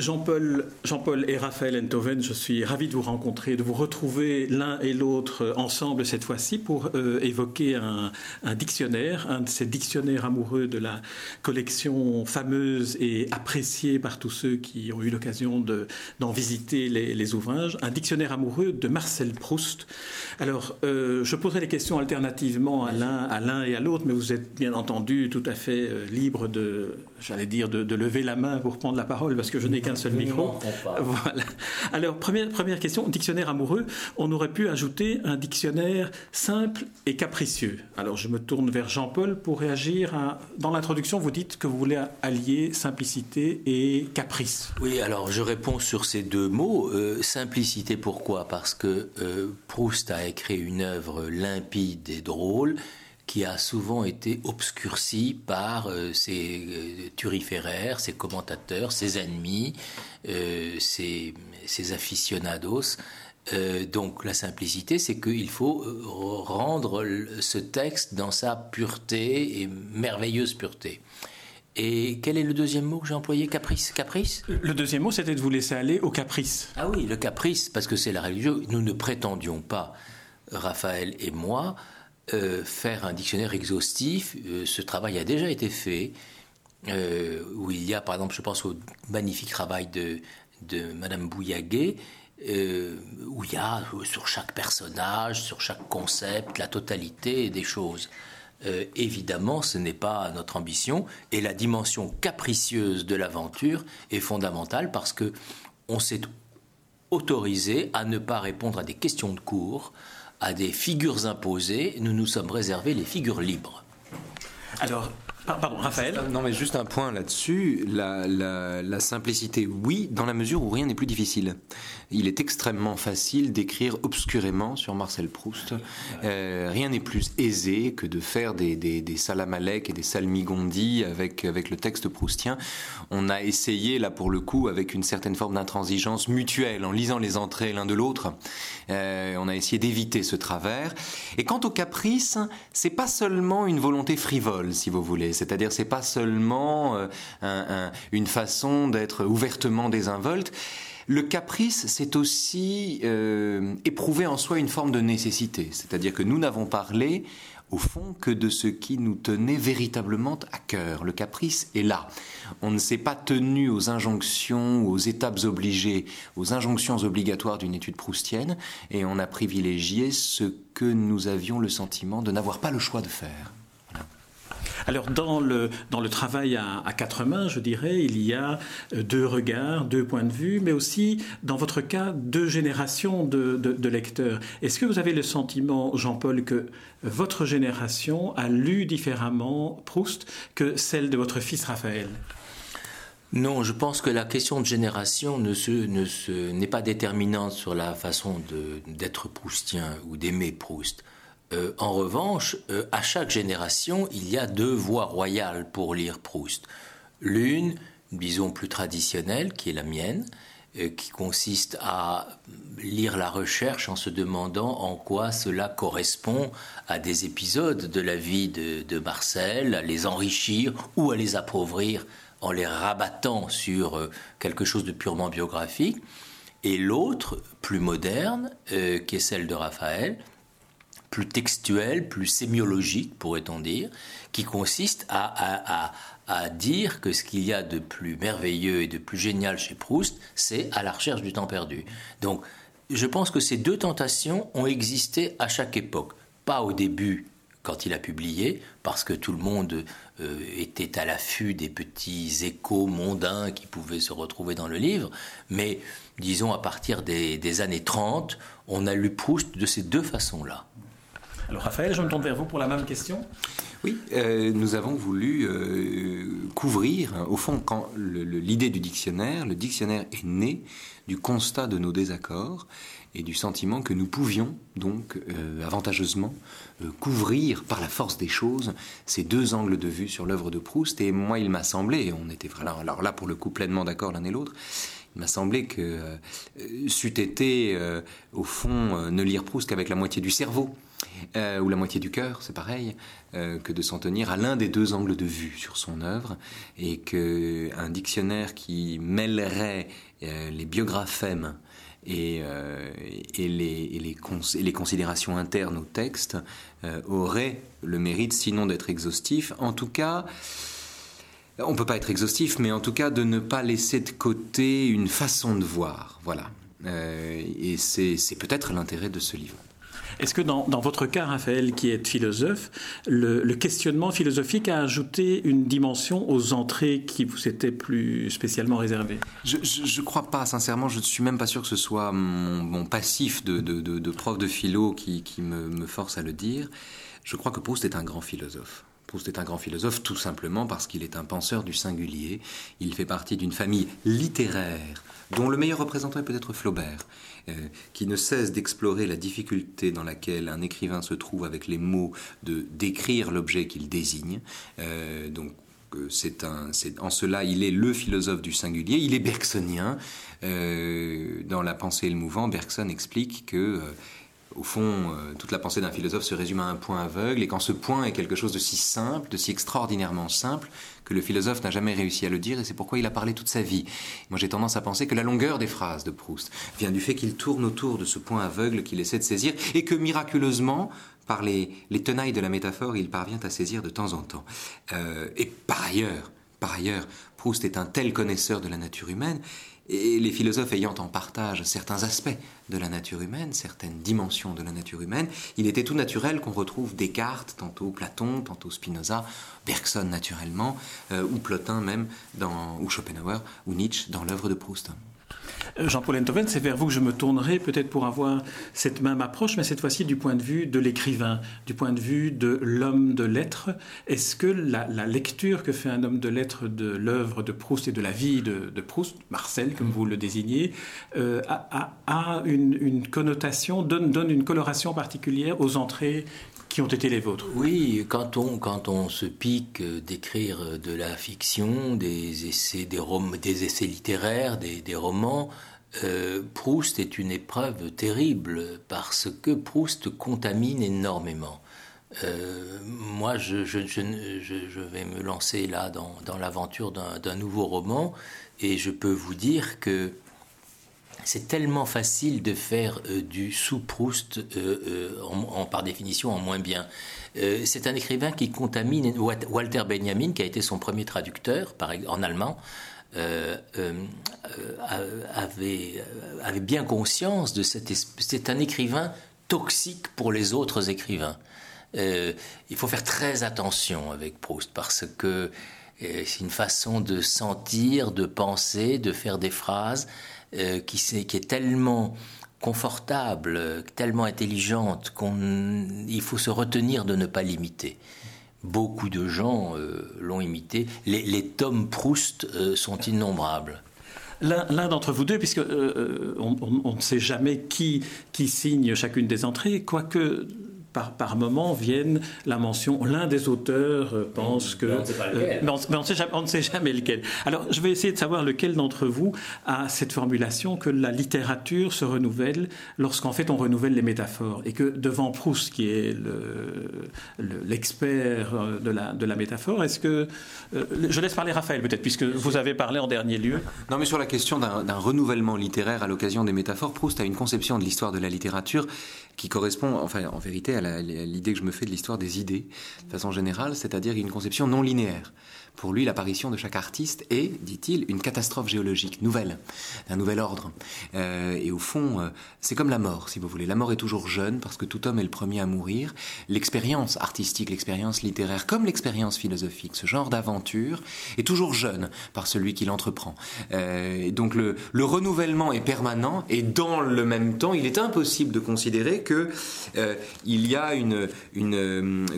Jean-Paul Jean et Raphaël Enthoven, je suis ravi de vous rencontrer, de vous retrouver l'un et l'autre ensemble cette fois-ci pour euh, évoquer un, dictionnaire, un de ces dictionnaires amoureux de la collection fameuse et appréciée par tous ceux qui ont eu l'occasion d'en visiter les, ouvrages, un dictionnaire amoureux de Marcel Proust. Alors, euh, je poserai les questions alternativement à l'un et à l'autre, mais vous êtes bien entendu tout à fait euh, libre de, j'allais dire, de, de lever la main pour prendre la parole, parce que je n'ai qu'un seul micro. Voilà. Alors, première, première question, dictionnaire amoureux. On aurait pu ajouter un dictionnaire simple et capricieux. Alors, je me tourne vers Jean-Paul pour réagir à... Dans l'introduction, vous dites que vous voulez allier simplicité et caprice. Oui, alors je réponds sur ces deux mots. Euh, simplicité, pourquoi? Parce que euh, Proust a écrit une œuvre limpide et drôle qui a souvent été obscurci par euh, ses euh, turiféraires, ses commentateurs, ses ennemis, euh, ses, aficionados. donc la simplicité, c'est qu'il faut rendre ce texte dans sa pureté et merveilleuse pureté. Et quel est le deuxième mot que j'ai employé? Caprice? Caprice? Le deuxième mot, c'était de vous laisser aller au caprice. Ah oui, le caprice, parce que c'est la religion. Nous ne prétendions pas, Raphaël et moi, euh, faire un dictionnaire exhaustif. Euh, ce travail a déjà été fait, euh, où il y a, par exemple, je pense au magnifique travail de, de Madame Bouillaguet, où il y a sur chaque personnage, sur chaque concept, la totalité des choses. évidemment, ce n'est pas notre ambition, et la dimension capricieuse de l'aventure est fondamentale parce que on s'est autorisé à ne pas répondre à des questions de cours, à des figures imposées, nous nous sommes réservés les figures libres. Pardon, Raphaël Non, mais juste un point là-dessus. La, simplicité, oui, dans la mesure où rien n'est plus difficile. Il est extrêmement facile d'écrire obscurément sur Marcel Proust. Euh, rien n'est plus aisé que de faire des, des, des et des salmigondis avec, avec le texte proustien. On a essayé, là pour le coup, avec une certaine forme d'intransigeance mutuelle, en lisant les entrées l'un de l'autre, euh, on a essayé d'éviter ce travers. Et quant au caprice, c'est pas seulement une volonté frivole, si vous voulez c'est-à-dire c'est pas seulement euh, une façon d'être ouvertement désinvolte. Le caprice, c'est aussi euh, éprouver en soi une forme de nécessité. C'est-à-dire que nous n'avons parlé, au fond, que de ce qui nous tenait véritablement à cœur. Le caprice est là. On ne s'est pas tenu aux injonctions, aux étapes obligées, aux injonctions obligatoires d'une étude proustienne, et on a privilégié ce que nous avions le sentiment de n'avoir pas le choix de faire. Alors dans le, dans le travail à, quatre mains, je dirais, il y a euh, deux regards, deux points de vue, mais aussi, dans votre cas, deux générations de, lecteurs. Est-ce que vous avez le sentiment, Jean-Paul, que votre génération a lu différemment Proust que celle de votre fils Raphaël? Non, je pense que la question de génération ne n'est ne pas déterminante sur la façon d'être proustien ou d'aimer Proust. Euh, en revanche, euh, à chaque génération, il y a deux voies royales pour lire Proust. L'une, disons plus traditionnelle, qui est la mienne, euh, qui consiste à lire la recherche en se demandant en quoi cela correspond à des épisodes de la vie de, de Marcel, à les enrichir ou à les appauvrir en les rabattant sur quelque chose de purement biographique. Et l'autre, plus moderne, qui est celle de Raphaël, plus textuel, plus sémiologique, pourrait-on dire, qui consiste à, dire que ce qu'il y a de plus merveilleux et de plus génial chez Proust, c'est à la recherche du temps perdu. Donc, je pense que ces deux tentations ont existé à chaque époque. Pas au début, quand il a publié, parce que tout le monde euh, était à l'affût des petits échos mondains qui pouvaient se retrouver dans le livre, mais disons à partir des années 30, on a lu Proust de ces deux façons-là. Alors Raphaël, je me tourne vers vous pour la même question. Oui, euh, nous avons voulu euh, couvrir, au fond, quand l'idée du dictionnaire, le dictionnaire est né du constat de nos désaccords et du sentiment que nous pouvions donc euh, avantageusement couvrir par la force des choses ces deux angles de vue sur l'œuvre de Proust. Et moi, il m'a semblé, on était alors là pour le coup pleinement d'accord l'un et l'autre, Il m'a semblé que c'eût été, au fond, ne lire Proust qu'avec la moitié du cerveau, ou la moitié du cœur, c'est pareil, que de s'en tenir à l'un des deux angles de vue sur son œuvre, et qu'un dictionnaire qui mêlerait les biographèmes et, les, considérations internes au texte aurait le mérite, sinon d'être exhaustif, en tout cas on peut pas être exhaustif, mais en tout cas de ne pas laisser de côté une façon de voir. Voilà. Euh, et c'est peut-être l'intérêt de ce livre. Est-ce que dans, votre cas, Raphaël, qui est philosophe, le, questionnement philosophique a ajouté une dimension aux entrées qui vous étaient plus spécialement réservées? Je ne crois pas, sincèrement. Je ne suis même pas sûr que ce soit mon, passif de, prof de philo qui, me force à le dire. Je crois que Proust est un grand philosophe. Proust est un grand philosophe tout simplement parce qu'il est un penseur du singulier. Il fait partie d'une famille littéraire dont le meilleur représentant est peut-être Flaubert, euh, qui ne cesse d'explorer la difficulté dans laquelle un écrivain se trouve avec les mots de décrire l'objet qu'il désigne. Euh, donc euh, c'est un, en cela, il est le philosophe du singulier. Il est bergsonien. dans La pensée et le mouvant, Bergson explique que au fond, euh, toute la pensée d'un philosophe se résume à un point aveugle, et quand ce point est quelque chose de si simple, de si extraordinairement simple, que le philosophe n'a jamais réussi à le dire, et c'est pourquoi il a parlé toute sa vie. Moi j'ai tendance à penser que la longueur des phrases de Proust vient du fait qu'il tourne autour de ce point aveugle qu'il essaie de saisir, et que miraculeusement, par les, tenailles de la métaphore, il parvient à saisir de temps en temps. Euh, et par ailleurs, par ailleurs, Proust est un tel connaisseur de la nature humaine, et les philosophes ayant en partage certains aspects de la nature humaine, certaines dimensions de la nature humaine, il était tout naturel qu'on retrouve Descartes, tantôt Platon, tantôt Spinoza, Bergson naturellement, euh, ou Plotin même, ou Schopenhauer, ou Nietzsche dans l'œuvre de Proust. Euh, Jean-Paul Enthoven, c'est vers vous que je me tournerai peut-être pour avoir cette même approche, mais cette fois-ci du point de vue de l'écrivain, du point de vue de l'homme de lettres. Est-ce que la, lecture que fait un homme de lettres de l'œuvre de Proust et de la vie de, Proust, Marcel comme vous le désignez, euh, a, une, connotation, donne, donne une coloration particulière aux entrées qui ont été les vôtres. Oui, quand on, quand on se pique d'écrire de la fiction, des essais, littéraires, des, romans, euh, Proust est une épreuve terrible parce que Proust contamine énormément. Euh, moi, je, vais me lancer là dans, dans l'aventure d'un nouveau roman et je peux vous dire que c'est tellement facile de faire euh, du sous-Proust euh, euh, en, par définition en moins bien. c'est un écrivain qui contamine Walter Benjamin, qui a été son premier traducteur en allemand. avait, avait bien conscience de cette c'est un écrivain toxique pour les autres écrivains. il faut faire très attention avec Proust parce que c'est une façon de sentir, de penser, de faire des phrases euh, qui, est tellement confortable, tellement intelligente qu'il faut se retenir de ne pas l'imiter. Beaucoup de gens euh, l'ont imité. Les, les, tomes Proust euh, sont innombrables. L'un d'entre vous deux, puisque on, ne sait jamais qui, qui signe chacune des entrées, quoique par, par moment viennent la mention l'un des auteurs euh, pense que. Mais on, ne sait jamais lequel. Alors je vais essayer de savoir lequel d'entre vous a cette formulation que la littérature se renouvelle lorsqu'en fait on renouvelle les métaphores et que devant Proust qui est l'expert le, de, la, de la métaphore, est-ce que. Euh, je laisse parler Raphaël peut-être puisque vous avez parlé en dernier lieu. Non mais sur la question d'un renouvellement littéraire à l'occasion des métaphores, Proust a une conception de l'histoire de la littérature qui correspond, enfin, en vérité, à l'idée que je me fais de l'histoire des idées, de façon générale, c'est-à-dire une conception non linéaire. Pour lui, l'apparition de chaque artiste est, dit-il, une catastrophe géologique nouvelle, d'un nouvel ordre. Euh, et au fond, euh, c'est comme la mort, si vous voulez. La mort est toujours jeune parce que tout homme est le premier à mourir. L'expérience artistique, l'expérience littéraire, comme l'expérience philosophique, ce genre d'aventure est toujours jeune par celui qui l'entreprend. Euh, donc le, le, renouvellement est permanent et dans le même temps, il est impossible de considérer que il y a une,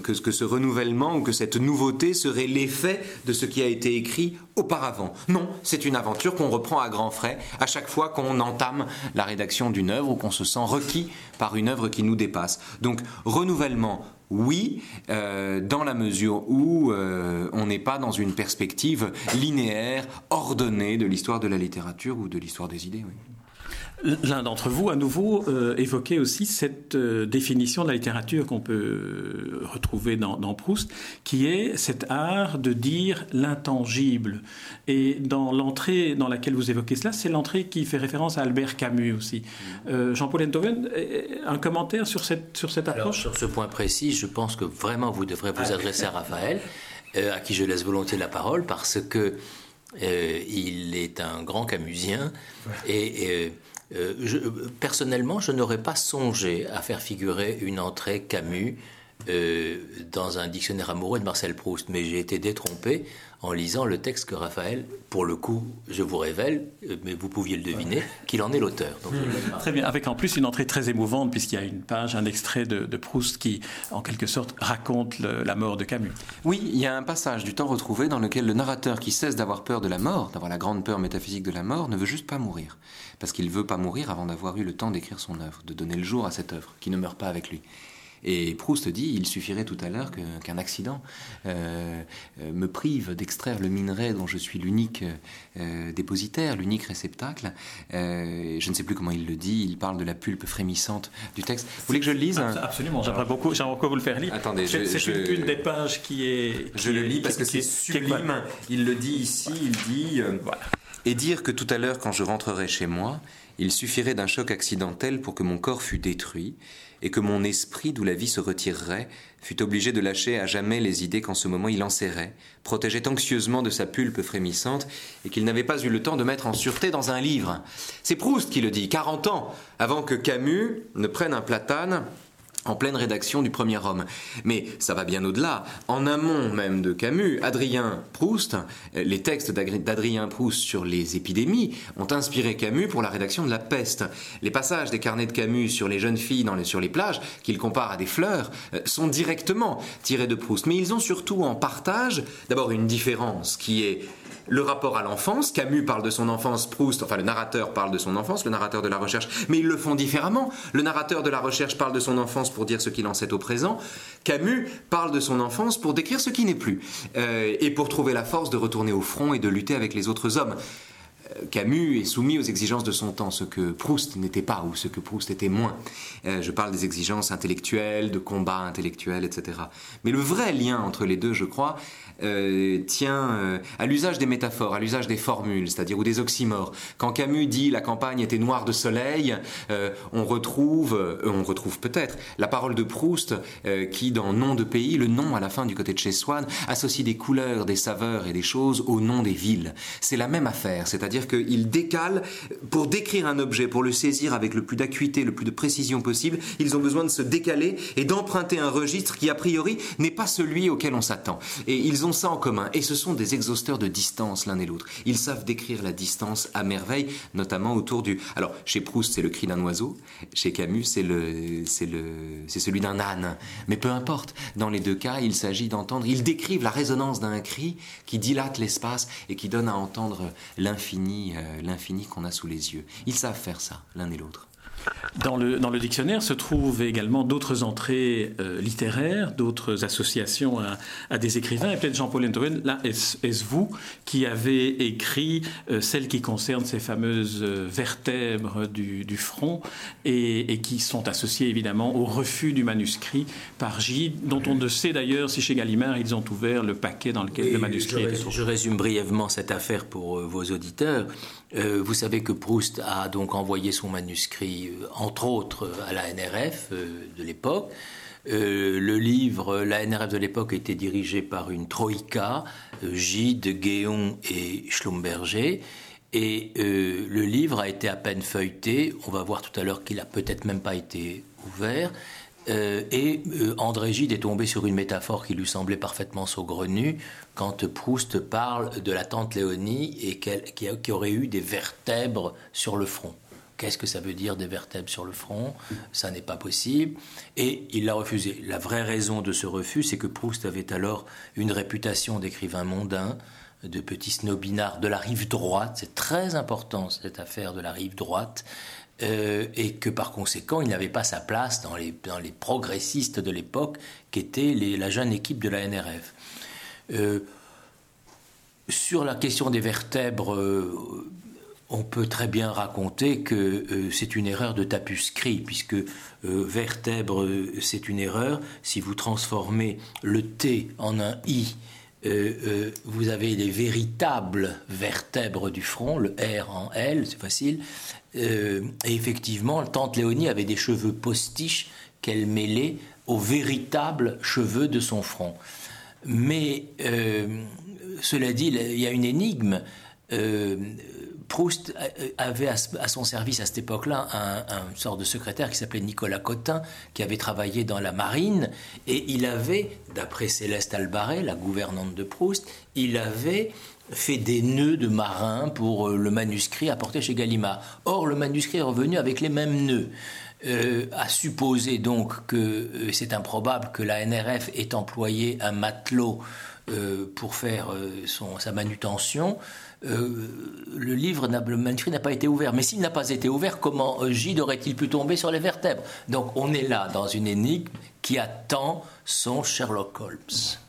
que ce renouvellement ou que cette nouveauté serait l'effet de ce qui a été écrit auparavant. Non, c'est une aventure qu'on reprend à grands frais à chaque fois qu'on entame la rédaction d'une œuvre ou qu'on se sent requis par une œuvre qui nous dépasse. Donc renouvellement, oui, euh, dans la mesure où euh, on n'est pas dans une perspective linéaire, ordonnée de l'histoire de la littérature ou de l'histoire des idées. L'un d'entre vous, à nouveau, euh, évoquait aussi cette euh, définition de la littérature qu'on peut retrouver dans, Proust, qui est cet art de dire l'intangible. Et dans l'entrée dans laquelle vous évoquez cela, c'est l'entrée qui fait référence à Albert Camus aussi. Euh, Jean-Paul Enthoven, un commentaire sur cette, sur cette approche? Sur ce point précis, je pense que vraiment vous devrez vous adresser à Raphaël, à qui je laisse volontiers la parole, parce que il est un grand camusien et euh, personnellement, je n'aurais pas songé à faire figurer une entrée Camus euh, dans un dictionnaire amoureux de Marcel Proust, mais j'ai été détrompé en lisant le texte que Raphaël, pour le coup, je vous révèle, euh, mais vous pouviez le deviner, qu'il en est l'auteur. Très bien, avec en plus une entrée très émouvante, puisqu'il y a une page, un extrait de, Proust qui, en quelque sorte, raconte la mort de Camus. Oui, il y a un passage du temps retrouvé dans lequel le narrateur qui cesse d'avoir peur de la mort, d'avoir la grande peur métaphysique de la mort, ne veut juste pas mourir parce qu'il veut pas mourir avant d'avoir eu le temps d'écrire son œuvre, de donner le jour à cette œuvre, qui ne meurt pas avec lui. Et Proust dit, il suffirait tout à l'heure qu'un accident euh, euh, me prive d'extraire le minerai dont je suis l'unique euh, dépositaire, l'unique réceptacle. je ne sais plus comment il le dit, il parle de la pulpe frémissante du texte. Vous voulez que je le lise? Absolument, j'aimerais beaucoup, j'aimerais encore vous le faire lire. Attendez, c'est une, des pages qui est... je le lis parce que c'est sublime. il le dit ici, il dit... voilà et dire que tout à l'heure, quand je rentrerai chez moi, il suffirait d'un choc accidentel pour que mon corps fût détruit, et que mon esprit, d'où la vie se retirerait, fût obligé de lâcher à jamais les idées qu'en ce moment il enserrait, protégeait anxieusement de sa pulpe frémissante, et qu'il n'avait pas eu le temps de mettre en sûreté dans un livre. C'est Proust qui le dit, 40 ans avant que Camus ne prenne un platane en pleine rédaction du premier homme. Mais ça va bien au-delà. En amont même de Camus, Adrien Proust, les textes d'Adrien Proust sur les épidémies ont inspiré Camus pour la rédaction de La Peste. Les passages des carnets de Camus sur les jeunes filles sur les plages, qu'il compare à des fleurs, euh, sont directement tirés de Proust. Mais ils ont surtout en partage d'abord une différence qui est le rapport à l'enfance. Camus parle de son enfance, Proust, enfin le narrateur parle de son enfance, le narrateur de la recherche, mais ils le font différemment. Le narrateur de la recherche parle de son enfance pour dire ce qu'il en sait au présent. Camus parle de son enfance pour décrire ce qui n'est plus, euh, et pour trouver la force de retourner au front et de lutter avec les autres hommes. Camus est soumis aux exigences de son temps, ce que Proust n'était pas ou ce que Proust était moins. Euh, je parle des exigences intellectuelles, de combat intellectuel, etc. Mais le vrai lien entre les deux, je crois, euh, tient euh, à l'usage des métaphores, à l'usage des formules, c'est-à-dire ou des oxymores. Quand Camus dit la campagne était noire de soleil, on retrouve, on retrouve peut-être la parole de Proust qui, dans Nom de pays, le nom à la fin du côté de chez Swann, associe des couleurs, des saveurs et des choses au nom des villes. C'est la même affaire, c'est-à-dire qu'ils décalent pour décrire un objet, pour le saisir avec le plus d'acuité, le plus de précision possible. Ils ont besoin de se décaler et d'emprunter un registre qui, a priori, n'est pas celui auquel on s'attend. Et ils ont ça en commun. Et ce sont des exhausteurs de distance l'un et l'autre. Ils savent décrire la distance à merveille, notamment autour du. Alors, chez Proust, c'est le cri d'un oiseau. Chez Camus, c'est le, c'est le, c'est celui d'un âne. Mais peu importe. Dans les deux cas, il s'agit d'entendre. Ils décrivent la résonance d'un cri qui dilate l'espace et qui donne à entendre l'infini euh, l'infini qu'on a sous les yeux. Ils savent faire ça, l'un et l'autre. Dans le, dans le, dictionnaire se trouvent également d'autres entrées euh, littéraires, d'autres associations à, des écrivains. Et peut-être Jean-Paul Enthoven, là, est-ce vous qui avez écrit euh, celles qui concernent ces fameuses euh, vertèbres du, du front et, qui sont associées évidemment au refus du manuscrit par Gide, dont on ne sait d'ailleurs si chez Gallimard ils ont ouvert le paquet dans lequel le manuscrit était Je résume brièvement cette affaire pour vos auditeurs. Vous savez que Proust a donc envoyé son manuscrit entre autres à la NRF euh, de l'époque. Euh, le livre, la NRF de l'époque était dirigé par une troïka, euh, Gide, Guéon et Schlumberger. Et le livre a été à peine feuilleté. On va voir tout à l'heure qu'il a peut-être même pas été ouvert. Et André Gide est tombé sur une métaphore qui lui semblait parfaitement saugrenue quand Proust parle de la tante Léonie et qui, qui aurait eu des vertèbres sur le front qu'est-ce que ça veut dire des vertèbres sur le front? Ça n'est pas possible. Et il l'a refusé. La vraie raison de ce refus, c'est que Proust avait alors une réputation d'écrivain mondain, de petit snobinard de la rive droite. C'est très important cette affaire de la rive droite. Euh, et que par conséquent, il n'avait pas sa place dans les, dans les progressistes de l'époque, qui étaient la jeune équipe de la NRF. Euh, sur la question des vertèbres, euh, on peut très bien raconter que c'est une erreur de tapuscrit, puisque vertèbre, c'est une erreur. Si vous transformez le T en un I, vous avez les véritables vertèbres du front, le R en L, c'est facile, euh, et effectivement, tante Léonie avait des cheveux postiches qu'elle mêlait aux véritables cheveux de son front. Mais euh, cela dit, il y a une énigme. Euh, Proust avait à, son service à cette époque-là un, sort de secrétaire qui s'appelait Nicolas Cotin, qui avait travaillé dans la marine, et il avait, d'après Céleste Albaret, la gouvernante de Proust, il avait fait des nœuds de marin pour euh, le manuscrit apporté chez Gallimard. Or, le manuscrit est revenu avec les mêmes nœuds. Euh, à supposer donc que euh, c'est improbable que la NRF ait employé un matelot pour faire sa manutention. le livre, le manuscrit n'a pas été ouvert. Mais s'il n'a pas été ouvert, comment Gide aurait-il pu tomber sur les vertèbres? Donc on est là dans une énigme qui attend son Sherlock Holmes.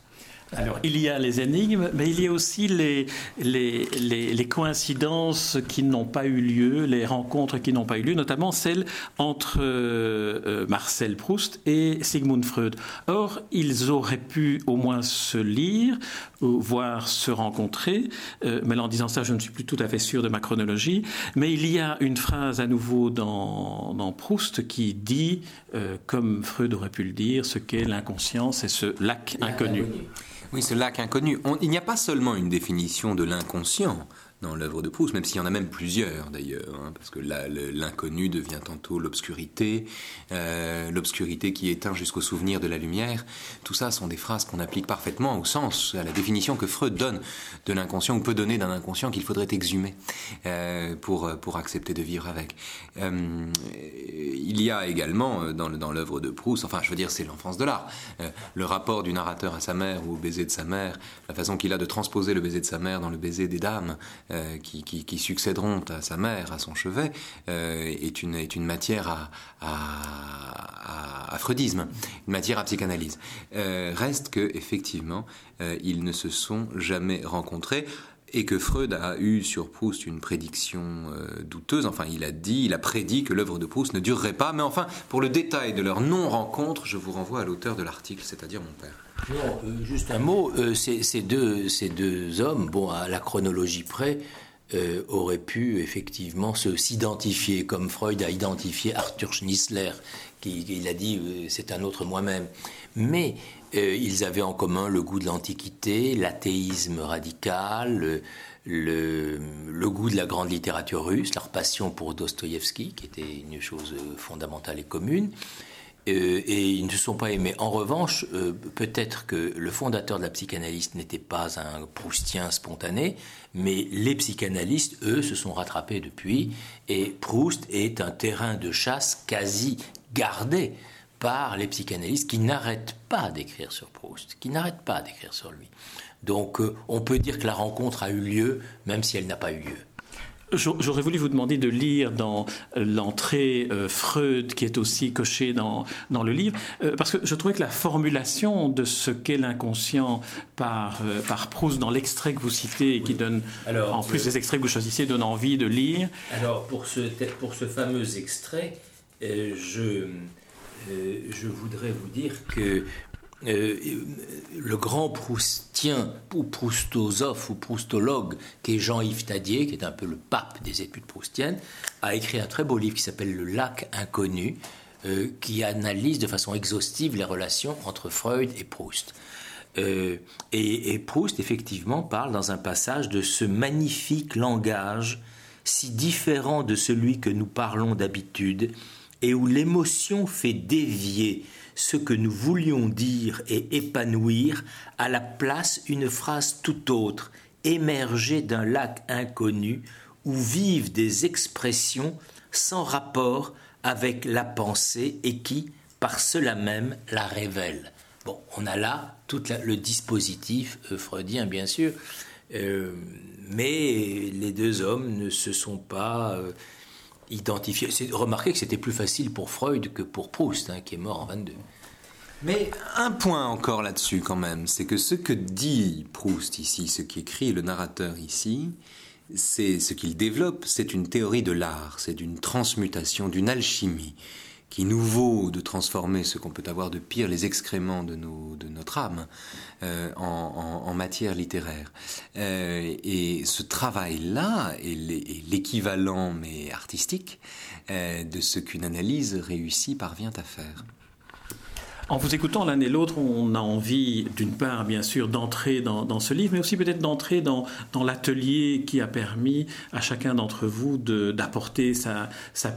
Alors, il y a les énigmes, mais il y a aussi les, les, les, coïncidences qui n'ont pas eu lieu, les rencontres qui n'ont pas eu lieu, notamment celles entre euh, euh, Marcel Proust et Sigmund Freud. Or, ils auraient pu au moins se lire, voire se rencontrer, euh, mais en disant ça, je ne suis plus tout à fait sûr de ma chronologie, mais il y a une phrase à nouveau dans, dans Proust qui dit, comme Freud aurait pu le dire, ce qu'est l'inconscient, c'est ce lac inconnu. Oui, ce lac inconnu. il n'y a pas seulement une définition de l'inconscient dans l'œuvre de Proust, même s'il y en a même plusieurs d'ailleurs, hein, parce que l'inconnu devient tantôt l'obscurité, euh, l'obscurité qui éteint jusqu'au souvenir de la lumière. Tout ça sont des phrases qu'on applique parfaitement au sens, à la définition que Freud donne de l'inconscient, ou peut donner d'un inconscient qu'il faudrait exhumer euh, pour, pour accepter de vivre avec. Euh, il y a également dans, dans l'œuvre de Proust, enfin je veux dire c'est l'enfance de l'art, le rapport du narrateur à sa mère ou au baiser de sa mère, la façon qu'il a de transposer le baiser de sa mère dans le baiser des dames, euh, qui, succéderont à sa mère, à son chevet, euh, est, une, est une matière à, à, freudisme, une matière à psychanalyse. Euh, reste que effectivement, ils ne se sont jamais rencontrés et que Freud a eu sur Proust une prédiction douteuse. Enfin, il a dit, il a prédit que l'œuvre de Proust ne durerait pas. Mais enfin, pour le détail de leur non-rencontre, je vous renvoie à l'auteur de l'article, c'est-à-dire mon père. Euh, juste un mot, euh, ces, deux, ces deux hommes, bon, à la chronologie près, euh, auraient pu effectivement s'identifier, comme Freud a identifié Arthur Schnitzler, qui il a dit c'est un autre moi-même. Mais ils avaient en commun le goût de l'Antiquité, l'athéisme radical, le, le, goût de la grande littérature russe, leur passion pour Dostoïevski, qui était une chose fondamentale et commune. Euh, et ils ne se sont pas aimés. En revanche, euh, peut-être que le fondateur de la psychanalyse n'était pas un proustien spontané, mais les psychanalystes, eux, se sont rattrapés depuis, et Proust est un terrain de chasse quasi gardé par les psychanalystes qui n'arrêtent pas d'écrire sur Proust, qui n'arrêtent pas d'écrire sur lui. Donc euh, on peut dire que la rencontre a eu lieu, même si elle n'a pas eu lieu. J'aurais voulu vous demander de lire dans euh, l'entrée euh, Freud, qui est aussi cochée dans, dans le livre, euh, parce que je trouvais que la formulation de ce qu'est l'inconscient par, par Proust dans l'extrait que vous citez et qui donne, Alors, en plus des extraits que vous choisissez, donne envie de lire. Alors, pour ce, pour ce fameux extrait, je, je voudrais vous dire que euh, le grand proustien, ou proustosophe, ou proustologue, qui est Jean-Yves Tadier, qui est un peu le pape des études proustiennes, a écrit un très beau livre qui s'appelle Le lac inconnu, euh, qui analyse de façon exhaustive les relations entre Freud et Proust. Euh, et, Proust, effectivement, parle dans un passage de ce magnifique langage, si différent de celui que nous parlons d'habitude, et où l'émotion fait dévier ce que nous voulions dire et épanouir à la place une phrase tout autre, émergée d'un lac inconnu où vivent des expressions sans rapport avec la pensée et qui, par cela même, la révèle. Bon, on a là tout le dispositif freudien, bien sûr, euh, mais les deux hommes ne se sont pas euh, Remarquez que c'était plus facile pour Freud que pour Proust, hein, qui est mort en 22. Mais un point encore là-dessus quand même, c'est que ce que dit Proust ici, ce qu'écrit le narrateur ici, c'est ce qu'il développe, c'est une théorie de l'art, c'est d'une transmutation, d'une alchimie qui nous vaut de transformer ce qu'on peut avoir de pire, les excréments de, notre âme, euh, en, matière littéraire. Euh, et ce travail-là est l'équivalent, mais artistique, euh, de ce qu'une analyse réussie parvient à faire. En vous écoutant l'un et l'autre, on a envie, d'une part, bien sûr, d'entrer dans, ce livre, mais aussi peut-être d'entrer dans, l'atelier qui a permis à chacun d'entre vous d'apporter sa,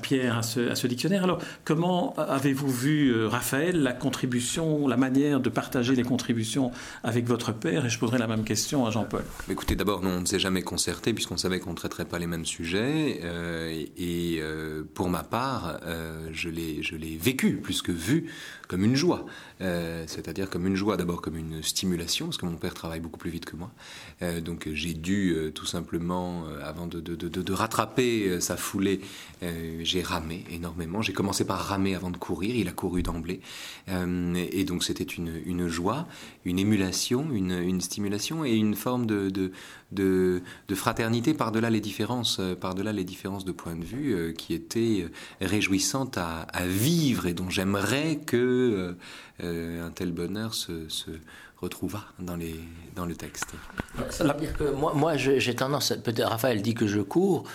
pierre à ce, dictionnaire. Alors, comment avez-vous vu, euh, Raphaël, la contribution, la manière de partager les contributions avec votre père? Et je poserai la même question à Jean-Paul. Écoutez, d'abord, on ne s'est jamais concerté, puisqu'on savait qu'on ne traiterait pas les mêmes sujets. Euh, et euh, pour ma part, je l'ai vécu, plus que vu, comme une joie. Euh, c'est-à-dire comme une joie, d'abord comme une stimulation, parce que mon père travaille beaucoup plus vite que moi. Euh, donc j'ai dû euh, tout simplement, avant de, de, de, rattraper sa foulée, j'ai ramé énormément. J'ai commencé par ramer avant de courir, il a couru d'emblée. et donc c'était une, une, joie, une émulation, une, une, stimulation et une forme de, de, fraternité par-delà les différences, par-delà les différences de point de vue qui étaient réjouissantes à, à vivre et dont j'aimerais que euh, un tel bonheur se, se retrouva dans, le texte. moi, moi j'ai tendance, peut-être Raphaël dit que je cours,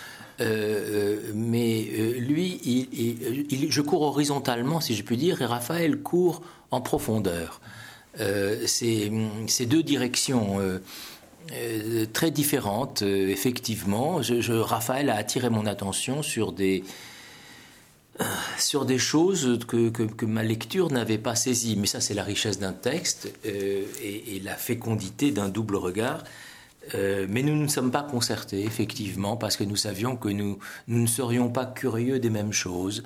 euh, euh, mais lui, je cours horizontalement, si je puis dire, et Raphaël court en profondeur. c'est deux directions. très différentes, effectivement. Raphaël a attiré mon attention sur des, sur des choses que, ma lecture n'avait pas saisies. Mais ça, c'est la richesse d'un texte euh, et, la fécondité d'un double regard. Euh, mais nous ne nous sommes pas concertés, effectivement, parce que nous savions que nous, ne serions pas curieux des mêmes choses.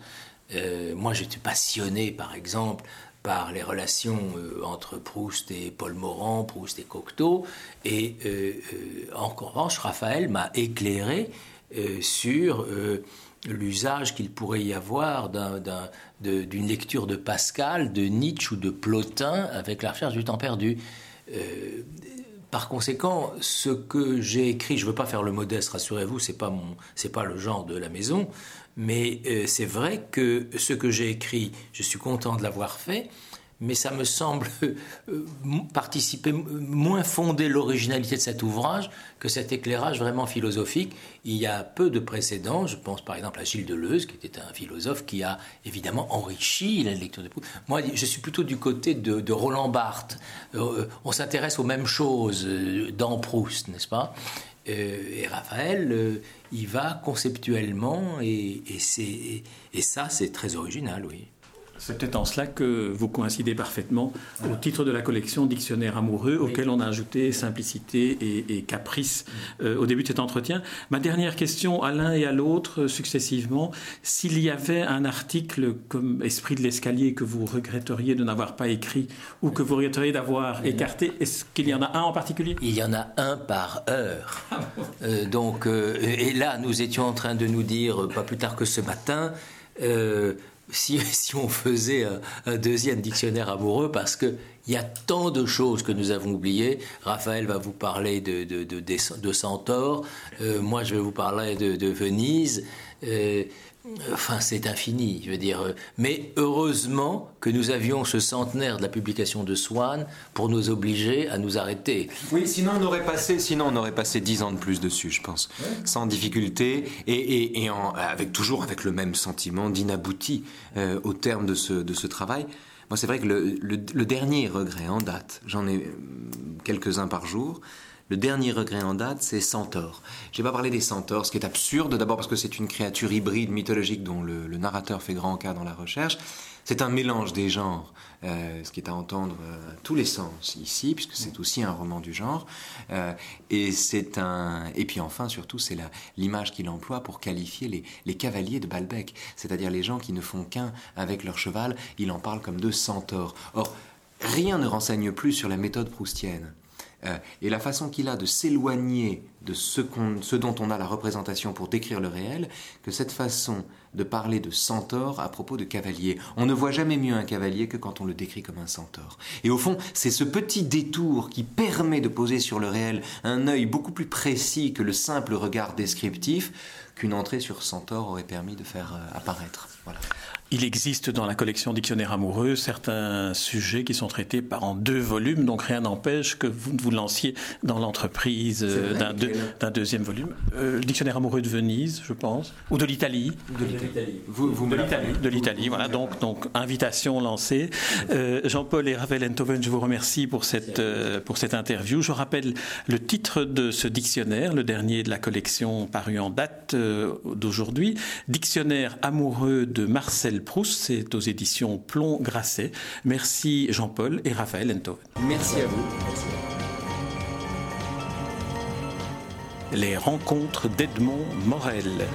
Euh, moi, j'étais passionné, par exemple, par les relations entre Proust et Paul Morand, Proust et Cocteau. Et en revanche, Raphaël m'a éclairé sur l'usage qu'il pourrait y avoir d'une lecture de Pascal, de Nietzsche ou de Plotin avec la recherche du temps perdu. Euh, par conséquent, ce que j'ai écrit, je ne veux pas faire le modeste, rassurez-vous, c'est pas pas le genre de la maison, mais euh, c'est vrai que ce que j'ai écrit, je suis content de l'avoir fait mais ça me semble euh, participer, moins fonder l'originalité de cet ouvrage que cet éclairage vraiment philosophique. Il y a peu de précédents, je pense par exemple à Gilles Deleuze, qui était un philosophe qui a évidemment enrichi la lecture de Proust. Moi, je suis plutôt du côté de, Roland Barthes. Euh, on s'intéresse aux mêmes choses euh, dans Proust, n'est-ce pas? Et Raphaël, il va conceptuellement, et ça, c'est très original, oui. C'est peut-être en cela que vous coïncidez parfaitement au titre de la collection Dictionnaire amoureux, auquel on a ajouté simplicité et, caprice euh, au début de cet entretien. Ma dernière question à l'un et à l'autre successivement, s'il y avait un article comme Esprit de l'escalier que vous regretteriez de n'avoir pas écrit ou que vous regretteriez d'avoir écarté, est-ce qu'il y en a un en particulier? Il y en a un par heure. Ah euh, donc, euh, et là, nous étions en train de nous dire, pas plus tard que ce matin, si, on faisait un, deuxième dictionnaire amoureux, parce qu'il y a tant de choses que nous avons oubliées. Raphaël va vous parler de, de, de, de Centaure, euh, moi je vais vous parler de, Venise. Euh, Enfin, c'est infini, je veux dire. Mais heureusement que nous avions ce centenaire de la publication de Swann pour nous obliger à nous arrêter. Oui, sinon on aurait passé, sinon on aurait passé dix ans de plus dessus, je pense, sans difficulté et, et, avec toujours avec le même sentiment d'inabouti euh, au terme de ce, de ce travail. Moi, c'est vrai que le, le dernier regret en date, j'en ai euh, quelques-uns par jour, le dernier regret en date, c'est Centaure. Je n'ai pas parlé des centaures, ce qui est absurde, d'abord parce que c'est une créature hybride mythologique dont le, narrateur fait grand cas dans la recherche. C'est un mélange des genres. Euh, ce qui est à entendre euh, tous les sens ici, puisque c'est aussi un roman du genre. Euh, et c'est un, et puis enfin surtout c'est l'image qu'il emploie pour qualifier les, les cavaliers de Balbec, c'est-à-dire les gens qui ne font qu'un avec leur cheval. Il en parle comme de centaures. Or rien ne renseigne plus sur la méthode proustienne. Et la façon qu'il a de s'éloigner de ce, ce, dont on a la représentation pour décrire le réel, que cette façon de parler de centaure à propos de cavalier. On ne voit jamais mieux un cavalier que quand on le décrit comme un centaure. Et au fond, c'est ce petit détour qui permet de poser sur le réel un œil beaucoup plus précis que le simple regard descriptif qu'une entrée sur centaure aurait permis de faire euh, apparaître. Voilà. Il existe dans la collection Dictionnaire amoureux certains sujets qui sont traités par en deux volumes, donc rien n'empêche que vous vous lanciez dans l'entreprise euh, d'un, deuxième volume. Euh, Dictionnaire amoureux de Venise, je pense, ou de l'Italie. De l'Italie. Vous, vous de l'Italie. De l'Italie, voilà. Donc, donc invitation lancée. Euh, Jean-Paul et Ravel Enthoven, je vous remercie pour cette, pour cette interview. Je rappelle le titre de ce dictionnaire, le dernier de la collection paru en date d'aujourd'hui, Dictionnaire amoureux de Marcel Proust, c'est aux éditions Plomb Grasset. Merci Jean-Paul et Raphaël Ento. Merci à vous. Les rencontres d'Edmond Morel.